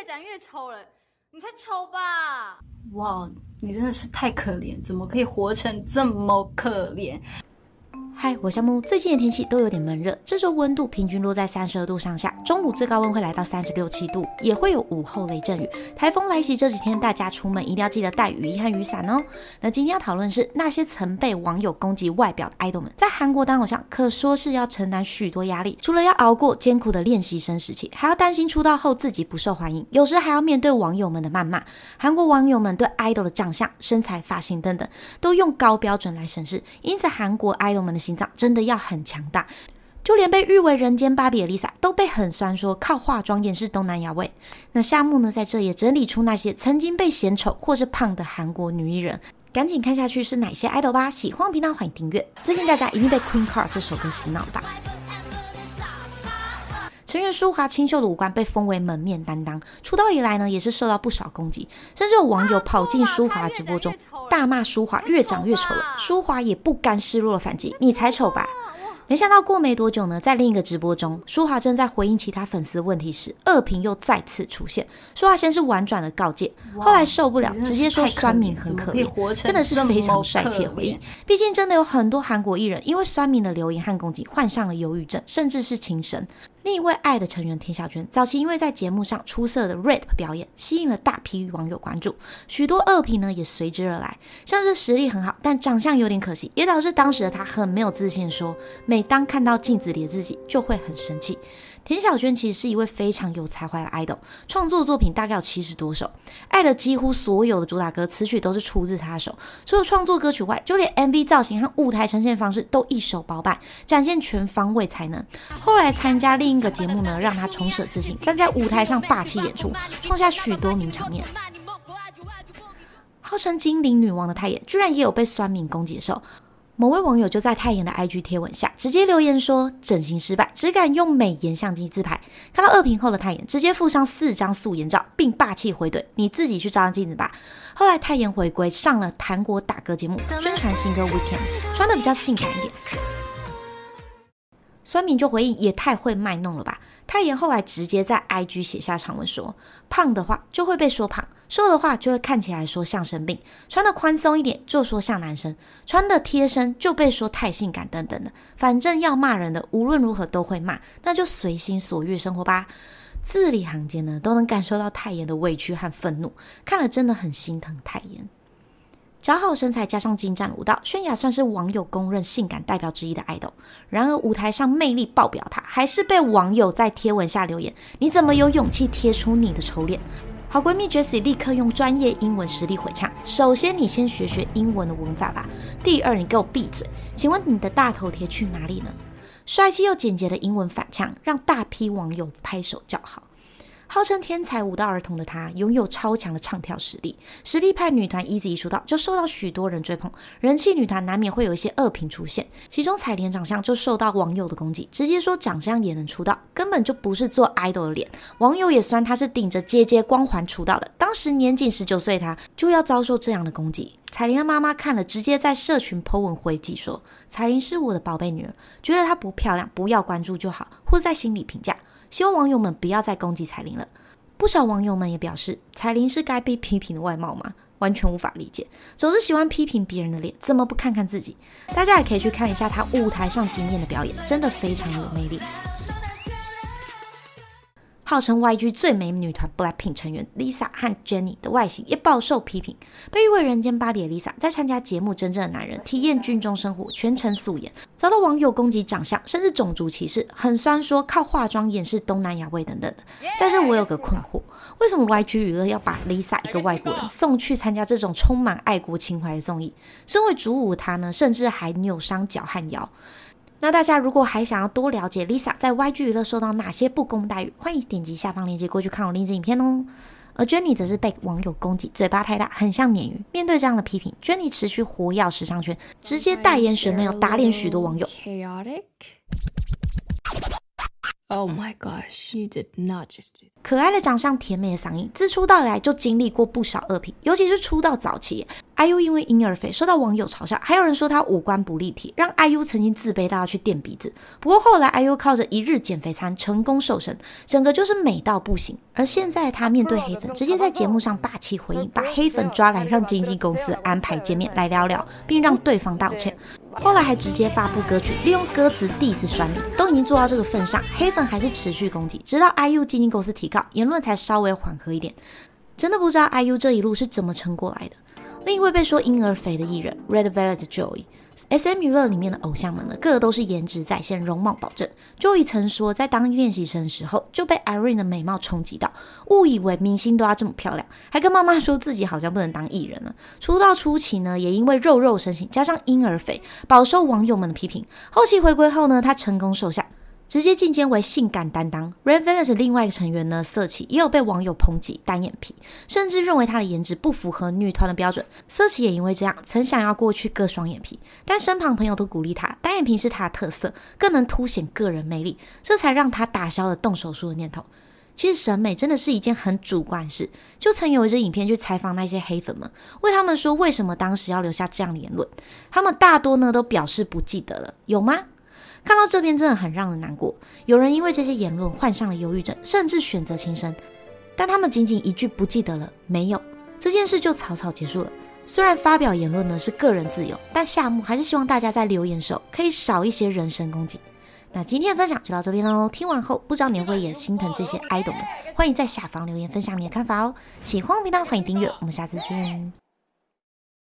越长越丑了，你才丑吧？哇，你真的是太可怜，怎么可以活成这么可怜？嗨，我夏木。最近的天气都有点闷热，这周温度平均落在三十二度上下，中午最高温会来到三十六七度，也会有午后雷阵雨。台风来袭这几天，大家出门一定要记得带雨衣和雨伞哦。那今天要讨论是那些曾被网友攻击外表的爱豆们，在韩国当偶像可说是要承担许多压力，除了要熬过艰苦的练习生时期，还要担心出道后自己不受欢迎，有时还要面对网友们的谩骂。韩国网友们对爱豆的长相、身材、发型等等，都用高标准来审视，因此韩国爱豆们的心脏真的要很强大。就连被誉为人间芭比的 Lisa 都被很酸说靠化妆掩饰东南亚味。那夏目呢，在这也整理出那些曾经被嫌丑或是胖的韩国女艺人，赶紧看下去是哪些 idol 吧。喜欢频道欢迎订阅。最近大家一定被 Queen Card 这首歌洗脑吧？成员舒华清秀的五官被封为门面担当，出道以来呢，也是受到不少攻击，甚至有网友跑进舒华直播中大骂舒华越长越丑了。舒华也不甘示弱的反击：“你才丑吧！”没想到过没多久呢，在另一个直播中，舒华正在回应其他粉丝问题时，恶评又再次出现。舒华先是婉转的告诫，后来受不了，直接说酸民很可怜，真的是非常帅气的回应。毕竟真的有很多韩国艺人因为酸民的留言和攻击，患上了忧郁症，甚至是轻生。另一位爱的成员田小娟，早期因为在节目上出色的 rap 表演，吸引了大批网友关注，许多恶评呢也随之而来。像是实力很好，但长相有点可惜，也导致当时的她很没有自信，说每当看到镜子里的自己就会很生气。田小娟其实是一位非常有才华的 idol，创作作品大概有七十多首，爱的几乎所有的主打歌词曲都是出自她手。除了创作歌曲外，就连 MV 造型和舞台呈现方式都一手包办，展现全方位才能。后来参加另一个节目呢，让她重拾自信，站在舞台上霸气演出，创下许多名场面。号称精灵女王的她也，居然也有被酸民攻击的时候。某位网友就在泰妍的 IG 贴文下直接留言说：“整形失败，只敢用美颜相机自拍。”看到恶评后的泰妍直接附上四张素颜照，并霸气回怼：“你自己去照张镜子吧。”后来泰妍回归上了韩国打歌节目，宣传新歌《Weekend》，穿的比较性感一点。酸民就回应：“也太会卖弄了吧！”泰妍后来直接在 IG 写下长文说：“胖的话就会被说胖，瘦的话就会看起来说像生病，穿的宽松一点就说像男生，穿的贴身就被说太性感等等的。反正要骂人的，无论如何都会骂，那就随心所欲生活吧。”字里行间呢，都能感受到泰妍的委屈和愤怒，看了真的很心疼泰妍。姣好身材加上精湛舞蹈，泫雅算是网友公认性感代表之一的爱豆。然而舞台上魅力爆表，她还是被网友在贴文下留言：“你怎么有勇气贴出你的丑脸？”好闺蜜 Jessie 立刻用专业英文实力回呛：“首先，你先学学英文的文法吧。第二，你给我闭嘴。请问你的大头贴去哪里呢？”帅气又简洁的英文反呛，让大批网友拍手叫好。号称天才舞蹈儿童的她，拥有超强的唱跳实力。实力派女团 Easy 一出道就受到许多人追捧，人气女团难免会有一些恶评出现。其中彩莲长相就受到网友的攻击，直接说长相也能出道，根本就不是做 idol 的脸。网友也酸她是顶着姐姐光环出道的，当时年仅十九岁，她就要遭受这样的攻击。彩玲的妈妈看了，直接在社群 po 文回击说：“彩玲是我的宝贝女儿，觉得她不漂亮，不要关注就好，或在心里评价。”希望网友们不要再攻击彩铃了。不少网友们也表示，彩铃是该被批评的外貌吗？完全无法理解。总是喜欢批评别人的脸，怎么不看看自己？大家也可以去看一下她舞台上惊艳的表演，真的非常有魅力。号称 YG 最美女团 BLACKPINK 成员 Lisa 和 Jennie 的外形也饱受批评，被誉为人间芭比的 Lisa 在参加节目《真正的男人》体验军中生活，全程素颜，遭到网友攻击长相，甚至种族歧视，很酸说靠化妆掩饰东南亚味等等的。在这我有个困惑，为什么 YG 娱乐要把 Lisa 一个外国人送去参加这种充满爱国情怀的综艺？身为主舞她呢，甚至还扭伤脚和腰。那大家如果还想要多了解 Lisa 在 YG 娱乐受到哪些不公待遇，欢迎点击下方链接过去看我另一支影片哦。而 Jennie 则是被网友攻击嘴巴太大，很像鲶鱼。面对这样的批评，Jennie 持续活跃时尚圈，直接代言 Chanel 打脸许多网友。Oh my gosh, you did not just do. 可爱的长相、甜美的嗓音，自出道以来就经历过不少恶评，尤其是出道早期，IU 因为婴儿肥受到网友嘲笑，还有人说她五官不立体，让 IU 曾经自卑到要去垫鼻子。不过后来 IU 靠着一日减肥餐成功瘦身，整个就是美到不行。而现在她面对黑粉，直接在节目上霸气回应，把黑粉抓来让经纪公司安排见面来聊聊，并让对方道歉。后来还直接发布歌曲，利用歌词 diss 酸民，都已经做到这个份上，黑粉还是持续攻击，直到 IU 基金公司提告，言论才稍微缓和一点。真的不知道 IU 这一路是怎么撑过来的。另一位被说婴儿肥的艺人 Red Velvet Joey，。S M 娱乐里面的偶像们呢，个个都是颜值在线，容貌保证。Joey 曾说，在当练习生的时候就被 Irene 的美貌冲击到，误以为明星都要这么漂亮，还跟妈妈说自己好像不能当艺人了。出道初期呢，也因为肉肉身形加上婴儿肥，饱受网友们的批评。后期回归后呢，他成功瘦下。直接进阶为性感担当，Red Velvet 的另外一个成员呢，色琪也有被网友抨击单眼皮，甚至认为她的颜值不符合女团的标准。色琪也因为这样，曾想要过去割双眼皮，但身旁朋友都鼓励她，单眼皮是她的特色，更能凸显个人魅力，这才让她打消了动手术的念头。其实审美真的是一件很主观事，就曾有一支影片去采访那些黑粉们，问他们说为什么当时要留下这样的言论，他们大多呢都表示不记得了，有吗？看到这边真的很让人难过，有人因为这些言论患上了忧郁症，甚至选择轻生。但他们仅仅一句不记得了，没有这件事就草草结束了。虽然发表言论呢是个人自由，但夏木还是希望大家在留言时候可以少一些人身攻击。那今天的分享就到这边喽，听完后不知道你会不会也心疼这些 idol 们，欢迎在下方留言分享你的看法哦。喜欢我频道欢迎订阅，我们下次见。